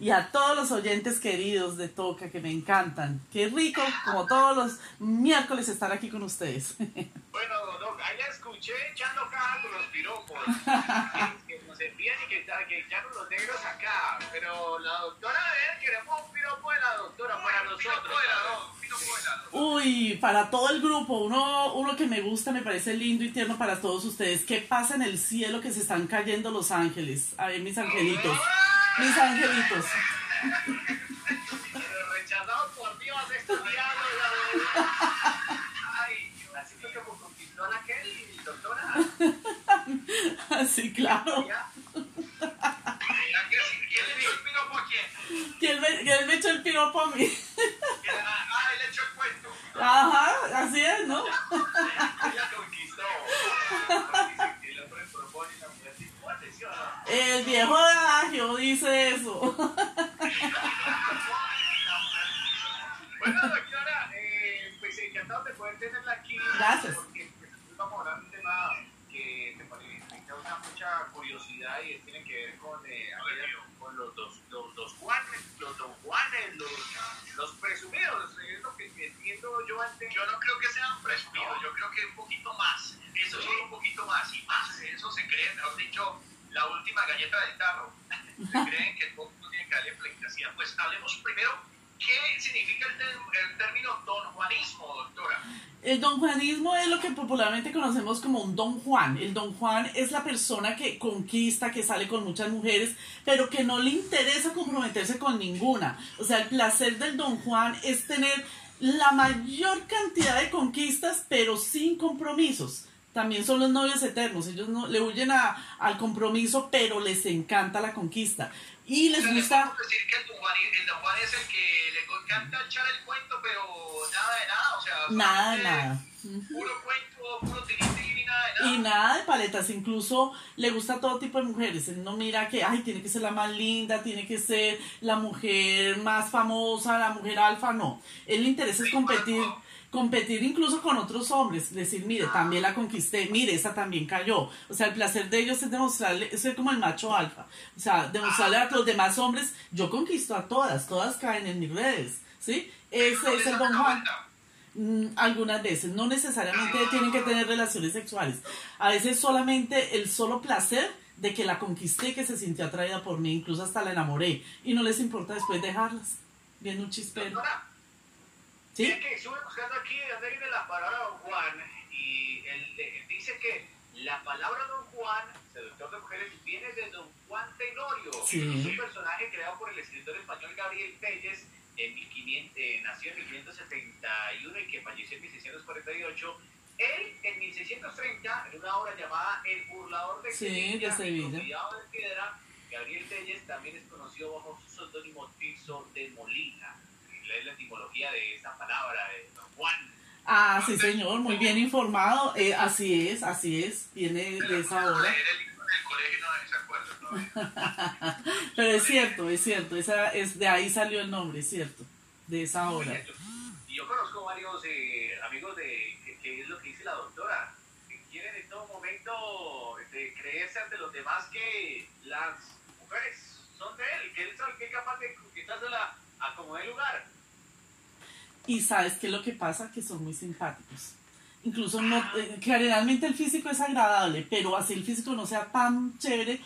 y a todos los oyentes queridos de Toca que me encantan. Qué rico, como todos los miércoles, estar aquí con ustedes. Bueno, Doc, ahí la escuché echando caja con los piropos. que, que nos envían y que, que echaron los negros acá. Pero la doctora, a ver, queremos un piropo de la doctora para nosotros. Piropo de la doc, un piropo de la doc. Uy, para todo el grupo, uno, uno que me gusta, me parece lindo y tierno para todos ustedes. ¿Qué pasa en el cielo que se están cayendo los ángeles? A ver, mis angelitos. Mis angelitos. Curiosidad y tiene que ver con, eh, con los dos, los dos Juanes, los don Juanes, los, los presumidos. Es lo que entiendo yo antes. Yo no creo que sean presumidos, yo creo que un poquito más. Eso es un poquito más y más. Eso se cree, mejor dicho, la última galleta del tarro. Se creen que el mundo tiene que darle pleitesía. Pues hablemos primero, ¿qué significa el, el término don Juanismo, doctora? El don Juanismo es lo que popularmente conocemos como un don Juan. El don Juan es la persona que conquista, que sale con muchas mujeres, pero que no le interesa comprometerse con ninguna. O sea, el placer del don Juan es tener la mayor cantidad de conquistas, pero sin compromisos. También son los novios eternos. Ellos no le huyen a- al compromiso, pero les encanta la conquista. Y les gusta... podemos decir que el don, Juan, el don Juan es el que le encanta echar el cuento, pero nada de nada. O sea, Nada, solamente nada. Puro cuento, puro y nada de nada. Y nada de paletas, incluso le gusta todo tipo de mujeres. Él no mira que, ay, tiene que ser la más linda, tiene que ser la mujer más famosa, la mujer alfa, no. Él le interesa es competir, competir incluso con otros hombres. Decir, mire, también la conquisté, mire, esa también cayó. O sea, el placer de ellos es demostrarle, ser como el macho alfa. O sea, demostrarle a los demás hombres, yo conquisto a todas, todas caen en mis redes. ¿Sí? Ese es el Don Juan. Mm, algunas veces, no necesariamente tienen que tener relaciones sexuales. A veces solamente el solo placer de que la conquisté, que se sintió atraída por mí, incluso hasta la enamoré, y no les importa después dejarlas, viendo un chispero. ¿Sí? es que estuve buscando aquí de dónde viene la palabra don Juan y él, él dice que la palabra don Juan, seductor de mujeres, viene de don Juan Tenorio, Sí. que es un personaje creado por el escritor español Gabriel Telles, en 1500, eh, nació en 1571 y que falleció en 1648. Él, en 1630, en una obra llamada El burlador de Sí, Sevilla, de y Convidado de Piedra, Gabriel Telles también es conocido bajo su seudónimo Tirso de Molina. Es la etimología de esta palabra, de Don Juan. Ah, sí, señor, muy bien informado. Eh, así es, así es, viene de esa todavía. Pero es cierto, es cierto, esa es de ahí salió el nombre, es cierto, de esa obra. Y yo conozco varios eh, amigos de que, que es lo que dice la doctora, que quieren en todo momento de creerse ante los demás que las mujeres son de él, que él es el que es capaz de conquistársela a como dé lugar. Y sabes qué es lo que pasa, que son muy simpáticos. Incluso no, eh, generalmente el físico es agradable, pero así el físico no sea tan chévere,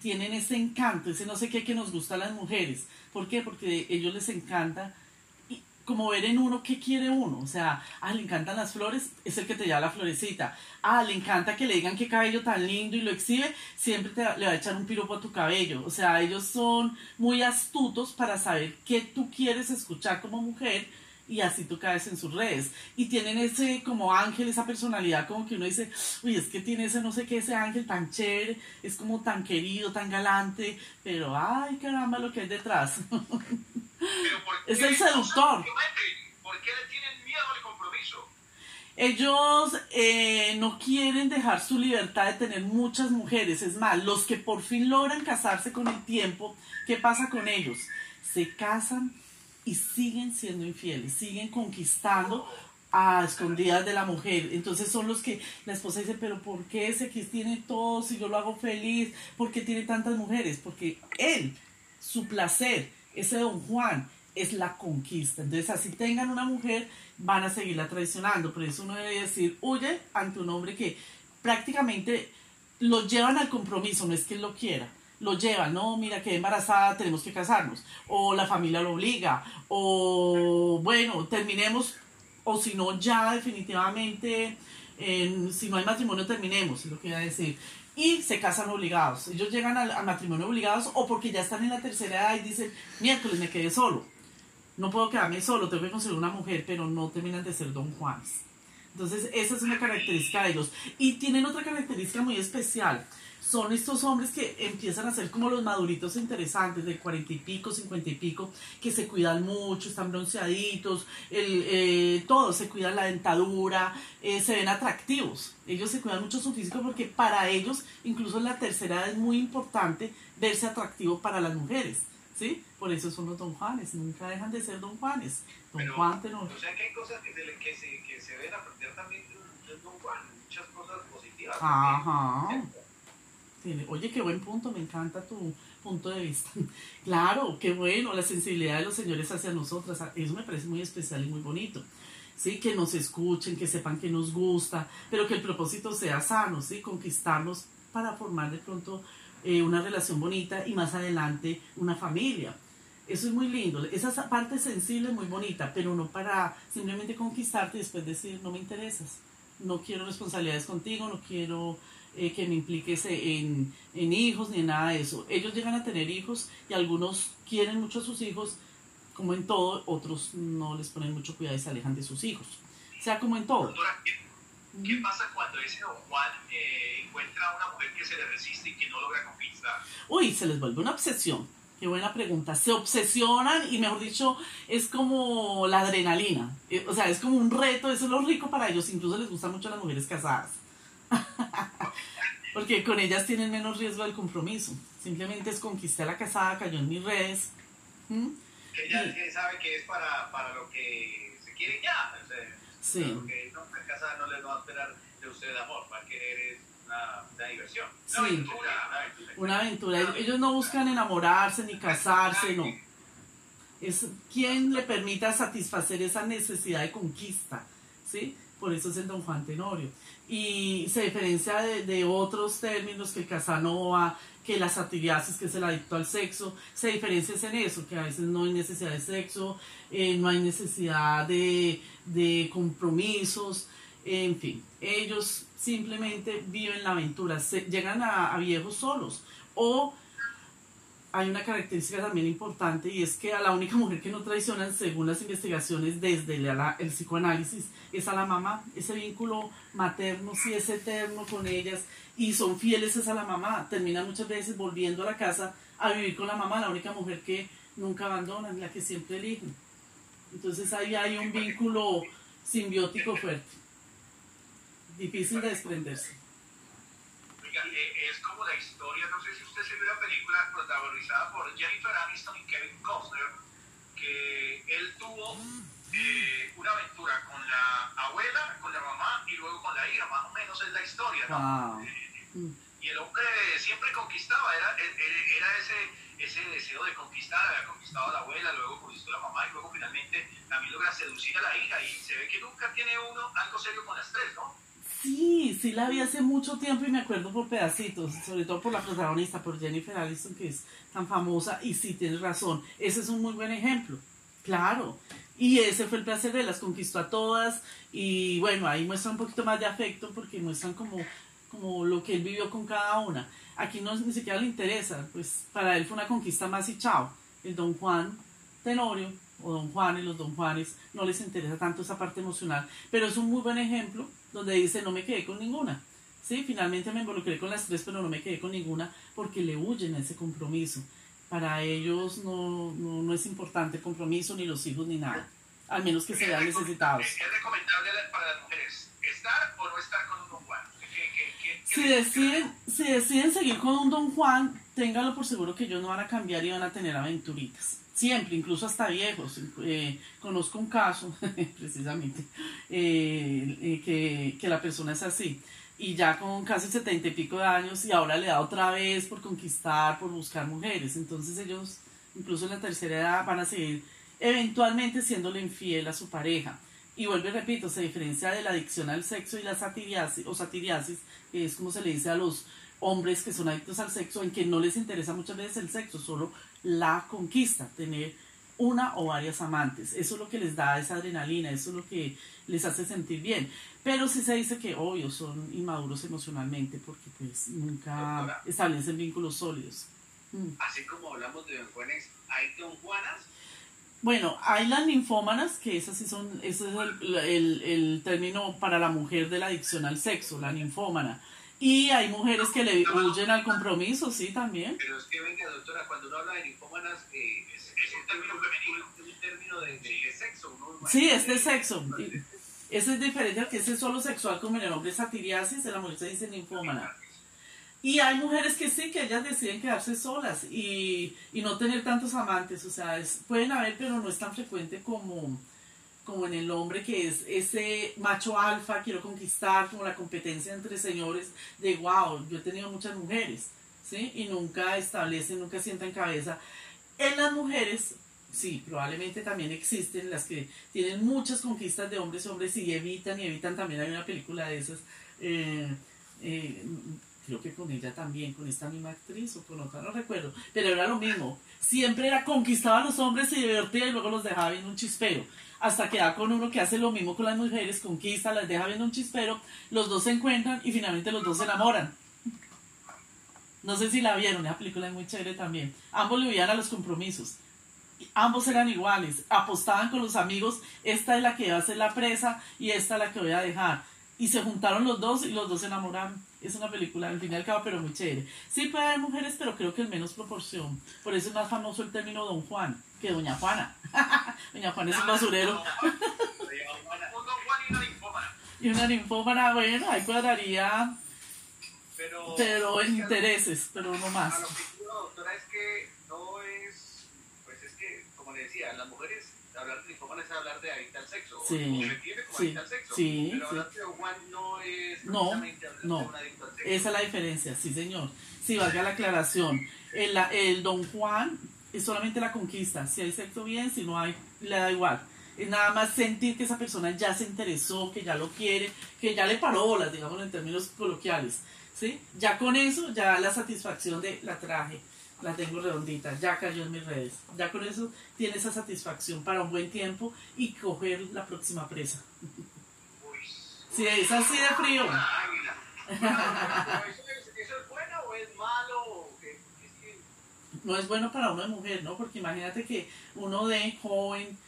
tienen ese encanto, ese no sé qué que nos gusta a las mujeres. ¿Por qué? Porque a ellos les encanta como ver en uno qué quiere uno. O sea, ah, le encantan las flores, es el que te lleva la florecita. Ah, le encanta que le digan qué cabello tan lindo y lo exhibe, siempre te, le va a echar un piropo a tu cabello. O sea, ellos son muy astutos para saber qué tú quieres escuchar como mujer y así tú caes en sus redes. Y tienen ese como ángel, esa personalidad como que uno dice, uy, es que tiene ese no sé qué, ese ángel tan chévere, es como tan querido, tan galante, pero ay caramba lo que hay detrás. Pero ¿por Es el seductor. ¿Por qué le tienen miedo al compromiso? Ellos eh, no quieren dejar su libertad de tener muchas mujeres. Es más, los que por fin logran casarse con el tiempo, ¿qué pasa con ellos? Se casan y siguen siendo infieles, siguen conquistando a escondidas de la mujer. Entonces son los que la esposa dice, pero ¿por qué ese que tiene todo si yo lo hago feliz? ¿Por qué tiene tantas mujeres? Porque él su placer, ese don Juan, es la conquista. Entonces, así tengan una mujer, van a seguirla traicionando. Por eso uno debe decir, huye ante un hombre que prácticamente lo llevan al compromiso, no es que él lo quiera. Lo llevan, no, mira, que embarazada, tenemos que casarnos. O la familia lo obliga. O, bueno, terminemos. O si no, ya definitivamente, si no hay matrimonio, terminemos, es lo que iba a decir y se casan obligados. Ellos llegan al, matrimonio obligados o porque ya están en la tercera edad y dicen, miércoles me quedé solo. No puedo quedarme solo, tengo que conseguir una mujer, pero no terminan de ser don Juanes. Entonces, esa es una característica de ellos. Y tienen otra característica muy especial son estos hombres que empiezan a ser como los maduritos interesantes de cuarenta y pico, cincuenta y pico, que se cuidan mucho, están bronceaditos, el, eh, todo, se cuidan la dentadura, eh, se ven atractivos. Ellos se cuidan mucho su físico porque para ellos, incluso en la tercera edad, es muy importante verse atractivo para las mujeres. ¿Sí? Por eso son los don Juanes, nunca dejan de ser don Juanes. Don Juan Tenor. O sea que hay cosas que se, que se, que se ven aprender también de don Juan, muchas cosas positivas. Ajá. Oye, qué buen punto, me encanta tu punto de vista. Claro, qué bueno, la sensibilidad de los señores hacia nosotras, eso me parece muy especial y muy bonito. Sí, que nos escuchen, que sepan que nos gusta, pero que el propósito sea sano, sí, conquistarnos para formar de pronto eh, una relación bonita y más adelante una familia. Eso es muy lindo, esa parte sensible es muy bonita, pero no para simplemente conquistarte y después decir no me interesas, no quiero responsabilidades contigo, no quiero eh, que me impliques en, en, hijos ni en nada de eso. Ellos llegan a tener hijos y algunos quieren mucho a sus hijos, como en todo, otros no les ponen mucho cuidado y se alejan de sus hijos. O sea, como en todo. Doctora, ¿qué, pasa cuando ese don Juan eh, encuentra a una mujer que se le resiste y que no logra conquistar? Uy, se les vuelve una obsesión. Qué buena pregunta. Se obsesionan y, mejor dicho, es como la adrenalina. Eh, o sea, es como un reto, eso es lo rico para ellos. Incluso les gustan mucho las mujeres casadas. Porque con ellas tienen menos riesgo del compromiso. Simplemente es conquistar la casada, cayó en mis redes. Ella sabe que es para, para, lo que se quiere ya. O sea, sí. Porque no, la casada no les va a esperar de usted amor, va a querer una, una diversión. Una aventura. Una aventura. Ellos no buscan enamorarse ni casarse, no. Es quien le permita satisfacer esa necesidad de conquista. ¿Sí? Por eso es el don Juan Tenorio. Y se diferencia de, otros términos que el Casanova, que la satiriasis, que es el adicto al sexo, se diferencia en eso, que a veces no hay necesidad de sexo, eh, no hay necesidad de, compromisos, en fin, ellos simplemente viven la aventura, llegan a, a viejos solos o hay una característica también importante y es que a la única mujer que no traicionan, según las investigaciones desde el, psicoanálisis, es a la mamá. Ese vínculo materno sí es eterno con ellas y son fieles es a la mamá. Terminan muchas veces volviendo a la casa a vivir con la mamá, la única mujer que nunca abandonan, la que siempre eligen. Entonces ahí hay un vínculo simbiótico fuerte, difícil de desprenderse. Eh, es como la historia, vio la película protagonizada por Jennifer Aniston y Kevin Costner, que él tuvo eh, una aventura con la abuela, con la mamá y luego con la hija, más o menos es la historia, ¿no? Eh, y el hombre siempre conquistaba, era, era ese, ese deseo de conquistar, había conquistado a la abuela, luego conquistó a la mamá y luego finalmente también logra seducir a la hija y se ve que nunca tiene uno algo serio con las tres, ¿no? Sí, sí la vi hace mucho tiempo y me acuerdo por pedacitos, sobre todo por la protagonista, por Jennifer Aniston, que es tan famosa, y sí tienes razón, ese es un muy buen ejemplo, claro. Y ese fue el placer de las conquistó a todas y bueno, ahí muestra un poquito más de afecto porque muestran como, como lo que él vivió con cada una. Aquí no ni siquiera le interesa, pues para él fue una conquista más y chao. El don Juan Tenorio o don Juan y los don Juanes no les interesa tanto esa parte emocional, pero es un muy buen ejemplo donde dice no me quedé con ninguna. Sí, finalmente me involucré con las tres, pero no me quedé con ninguna porque le huyen a ese compromiso. Para ellos no, no, es importante el compromiso, ni los hijos, ni nada. Al menos que se vean necesitados. ¿Es recomendable para las mujeres estar o no estar con un don Juan? si, deciden, si deciden seguir con un don Juan, téngalo por seguro que ellos no van a cambiar y van a tener aventuritas siempre, incluso hasta viejos. Eh, conozco un caso, precisamente, eh, eh, que, que, la persona es así. Y ya con casi setenta y pico de años y ahora le da otra vez por conquistar, por buscar mujeres. Entonces ellos incluso en la tercera edad van a seguir eventualmente siéndole infiel a su pareja. Y vuelvo y repito, se diferencia de la adicción al sexo y la satiriasis, o satiriasis, que es como se le dice a los hombres que son adictos al sexo, en que no les interesa muchas veces el sexo, solo la conquista, tener una o varias amantes. Eso es lo que les da esa adrenalina, eso es lo que les hace sentir bien. Pero sí se dice que, obvio, son inmaduros emocionalmente porque pues nunca establecen vínculos sólidos. Mm. Así como hablamos de don Juanes, ¿hay don Juanas? Bueno, hay las ninfómanas, que esas sí son, ese es el, el, el, término para la mujer de la adicción al sexo, la ninfómana. Y hay mujeres que le huyen al compromiso, sí, también. Pero es que, venga, doctora, cuando uno habla de ninfómanas, eh, es, un término femenino, es un término de, de, sexo, ¿no? Sí, es de sexo. Ese es diferente al que es solo sexual, como en el hombre satiriasis, en la mujer se dice ninfómana. Y hay mujeres que sí, que ellas deciden quedarse solas y, y no tener tantos amantes. O sea, es, pueden haber, pero no es tan frecuente como, como en el hombre, que es ese macho alfa, quiero conquistar, como la competencia entre señores de, wow, yo he tenido muchas mujeres, ¿sí? Y nunca establecen, nunca sientan cabeza. En las mujeres, sí, probablemente también existen las que tienen muchas conquistas de hombres, hombres y evitan, y evitan también, hay una película de esas. Eh, eh, creo que con ella también, con esta misma actriz o con otra, no recuerdo, pero era lo mismo. Siempre era conquistaba a los hombres y divertía y luego los dejaba viendo un chispero. Hasta que da con uno que hace lo mismo con las mujeres, conquista, las deja viendo un chispero, los dos se encuentran y finalmente los dos se enamoran. No sé si la vieron, esa película es muy chévere también. Ambos le huían a los compromisos. Ambos eran iguales, apostaban con los amigos, esta es la que va a ser la presa y esta es la que voy a dejar. Y se juntaron los dos y los dos se enamoraron es una película al fin y al cabo, pero muy chévere. Sí puede haber mujeres, pero creo que en menos proporción. Por eso es más famoso el término Don Juan que Doña Juana. Doña Juana es un basurero. y una ninfómana, bueno, ahí cuadraría. Pero, pero en intereses, pero no más. lo que digo, doctora, es que no es. Pues es que, como le decía, las mujeres hablar de ninfómanas es hablar de al sexo. Sí. O sí. al sexo. Sí. Pero Juan no es no, no. Esa es la diferencia, sí, señor. Sí, valga la aclaración. El, el Don Juan es solamente la conquista. Si hay sexo bien, si no hay, le da igual. Es nada más sentir que esa persona ya se interesó, que ya lo quiere, que ya le paró bolas, digamos en términos coloquiales. ¿sí? Ya con eso, ya la satisfacción de la traje la tengo redondita, ya cayó en mis redes. Ya con eso tiene esa satisfacción para un buen tiempo y coger la próxima presa. Si es así de frío. ¿Eso es bueno o es malo? No es bueno para una mujer, ¿no? Porque imagínate que uno de joven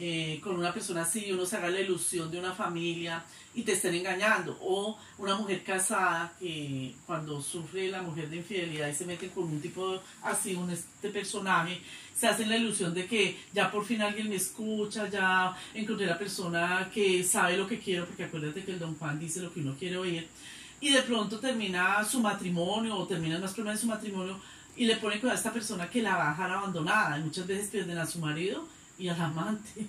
eh, con una persona así, uno se haga la ilusión de una familia y te estén engañando. O una mujer casada que cuando sufre la mujer de infidelidad y se mete con un tipo así, un este personaje, se hace la ilusión de que ya por fin alguien me escucha, ya encontré la persona que sabe lo que quiero, porque acuérdate que el don Juan dice lo que uno quiere oír. Y de pronto termina su matrimonio o termina más problemas de su matrimonio y le ponen con esta persona que la va a dejar abandonada. Y muchas veces pierden a su marido y al amante.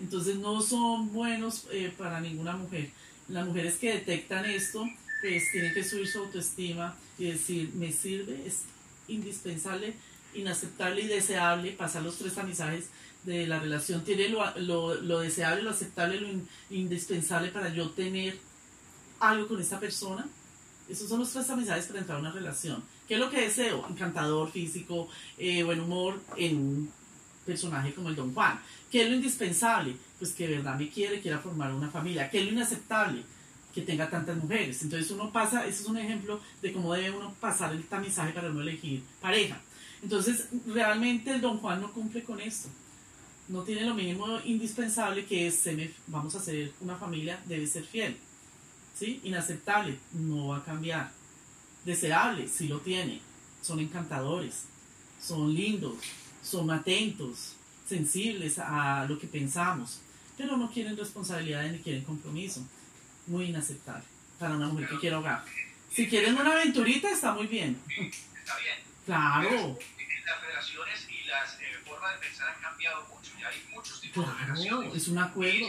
Entonces no son buenos eh, para ninguna mujer. Las mujeres que detectan esto, pues tienen que subir su autoestima y decir, me sirve, es indispensable, inaceptable y deseable pasar los tres tamizajes de la relación. Tiene lo, lo, lo deseable, lo aceptable, lo indispensable para yo tener algo con esta persona. Esos son los tres tamizajes para entrar a una relación. ¿Qué es lo que deseo? Encantador, físico, eh, buen humor en personaje como el Don Juan. ¿Qué es lo indispensable? Pues que de verdad me quiere, quiera formar una familia. ¿Qué es lo inaceptable? Que tenga tantas mujeres. Entonces uno pasa, ese es un ejemplo de cómo debe uno pasar el tamizaje para uno elegir pareja. Entonces realmente el Don Juan no cumple con esto. No tiene lo mínimo indispensable que es, vamos a hacer una familia, debe ser fiel. ¿Sí? Inaceptable, no va a cambiar. Deseable, sí lo tiene. Son encantadores, son lindos, son atentos, sensibles a lo que pensamos, pero no quieren responsabilidades ni quieren compromiso. Muy inaceptable para una mujer que quiere hogar. Si quieren una aventurita, está muy bien. Está bien. Claro. las relaciones y las eh, formas de pensar han cambiado mucho. Ya hay muchos tipos de relaciones. Es un acuerdo.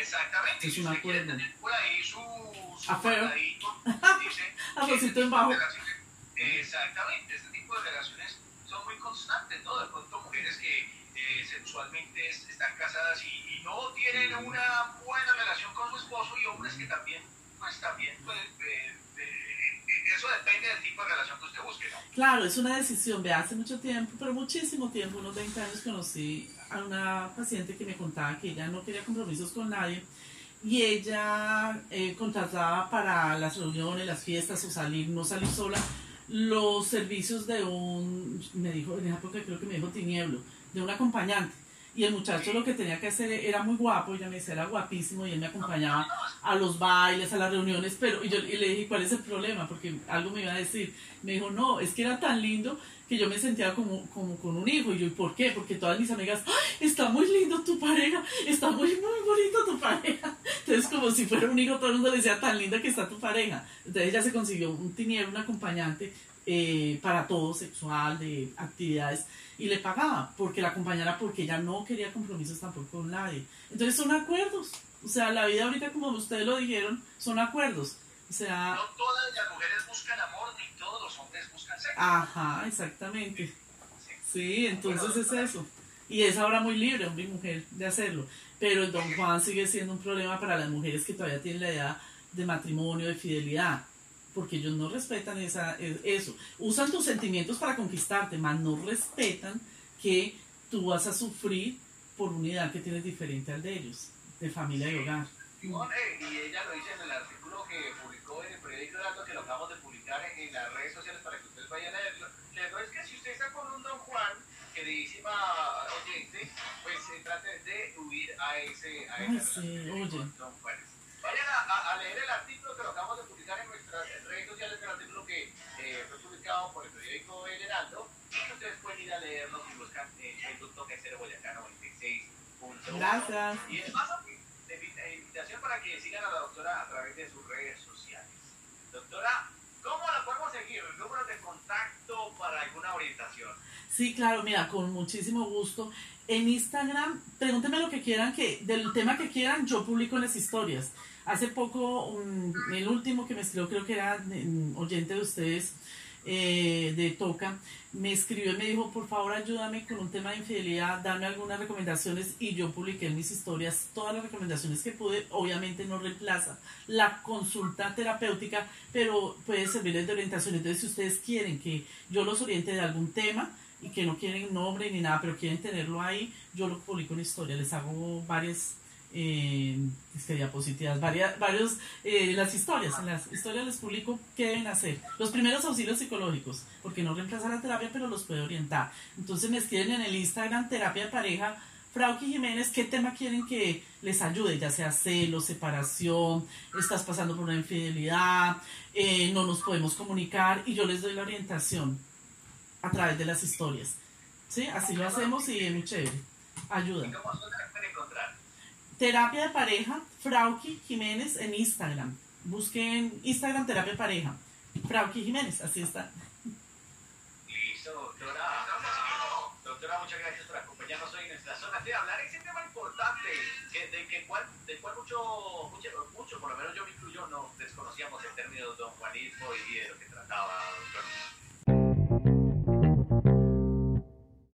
exactamente. Es un acuerdo. Tener por ahí su, su Afuera. dice, en bajo. Exactamente. Este tipo de son muy constantes, ¿no? De pronto mujeres que eh, sexualmente están casadas y, no tienen una buena relación con su esposo y hombres que también, pues también, pues, eso depende del tipo de relación que usted busque, ¿no? Claro, es una decisión. de hace mucho tiempo, pero muchísimo tiempo, unos 20 años, conocí a una paciente que me contaba que ella no quería compromisos con nadie y ella eh, contrataba para las reuniones, las fiestas o salir, no salir sola, los servicios de un, me dijo, en esa época creo que me dijo Tinieblo, de un acompañante. Y el muchacho lo que tenía que hacer era muy guapo, ella me decía, era guapísimo y él me acompañaba a los bailes, a las reuniones, pero y yo le dije, ¿cuál es el problema? Porque algo me iba a decir. Me dijo, no, es que era tan lindo que yo me sentía como, como con un hijo. Y yo, ¿y por qué? Porque todas mis amigas, está muy lindo tu pareja, está muy, muy bonito como si fuera un hijo, todo el mundo le decía, tan linda que está tu pareja. Entonces, ella se consiguió un tinieblo, un acompañante eh, para todo, sexual, de actividades, y le pagaba porque la acompañara, porque ella no quería compromisos tampoco con nadie. Entonces, son acuerdos. O sea, la vida ahorita, como ustedes lo dijeron, son acuerdos. O sea... No todas las mujeres buscan amor, ni todos los hombres buscan sexo. Ajá, exactamente. Sí, entonces es eso. Y es ahora muy libre, hombre y mujer, de hacerlo. Pero el Don Juan sigue siendo un problema para las mujeres que todavía tienen la edad de matrimonio, de fidelidad. Porque ellos no respetan esa, eso. Usan tus sentimientos para conquistarte, mas no respetan que tú vas a sufrir por una edad que tienes diferente al de ellos, de familia y hogar. Y, ella lo dice en el artículo que publicó en el periódico Dato, que lo acabamos de publicar en, las redes sociales para que ustedes vayan a leerlo. Le es que si usted está con un Don Juan, queridísima oyente, pues se trate de huir a ese, a ese Don Juan. Vayan a, leer el artículo que lo acabamos de publicar en nuestras redes sociales, el artículo que eh, fue publicado por el periódico El Heraldo, y ustedes pueden ir a leerlo si buscan en Facebook Toque 0 Boyacá 96. Gracias. Y es más, invitación para que sigan a la doctora a través de sus redes sociales. Doctora, ¿cómo la podemos seguir? ¿Números de contacto para alguna orientación? Sí, claro, mira, con muchísimo gusto. En Instagram, pregúntenme lo que quieran, que del tema que quieran, yo publico en las historias. Hace poco, el último que me escribió, creo que era oyente de ustedes, eh, de Toca, me escribió y me dijo, por favor ayúdame con un tema de infidelidad, dame algunas recomendaciones y yo publiqué en mis historias todas las recomendaciones que pude, obviamente no reemplaza la consulta terapéutica, pero puede servirles de orientación. Entonces, si ustedes quieren que yo los oriente de algún tema, y que no quieren nombre ni nada, pero quieren tenerlo ahí, yo lo publico en historia, les hago varias eh, diapositivas, varias, varios, eh, las historias, en las historias les publico qué deben hacer. Los primeros auxilios psicológicos, porque no reemplaza la terapia, pero los puede orientar. Entonces me escriben en el Instagram terapia pareja, Frauki Jiménez, ¿qué tema quieren que les ayude? Ya sea celos, separación, estás pasando por una infidelidad, eh, no nos podemos comunicar y yo les doy la orientación a través de las historias. ¿Sí? Así lo hacemos y es muy chévere. Ayuda. Terapia de pareja, Frauki Jiménez en Instagram. Busquen Instagram Terapia Pareja. Frauki Jiménez, así está. Listo, doctora. Doctora, muchas gracias por acompañarnos hoy en nuestra zona de hablar ese tema importante, que, de, que cual, de cual mucho, mucho, mucho, por lo menos yo me incluyo, no desconocíamos el término don Juanismo y de lo que trataba, doctor.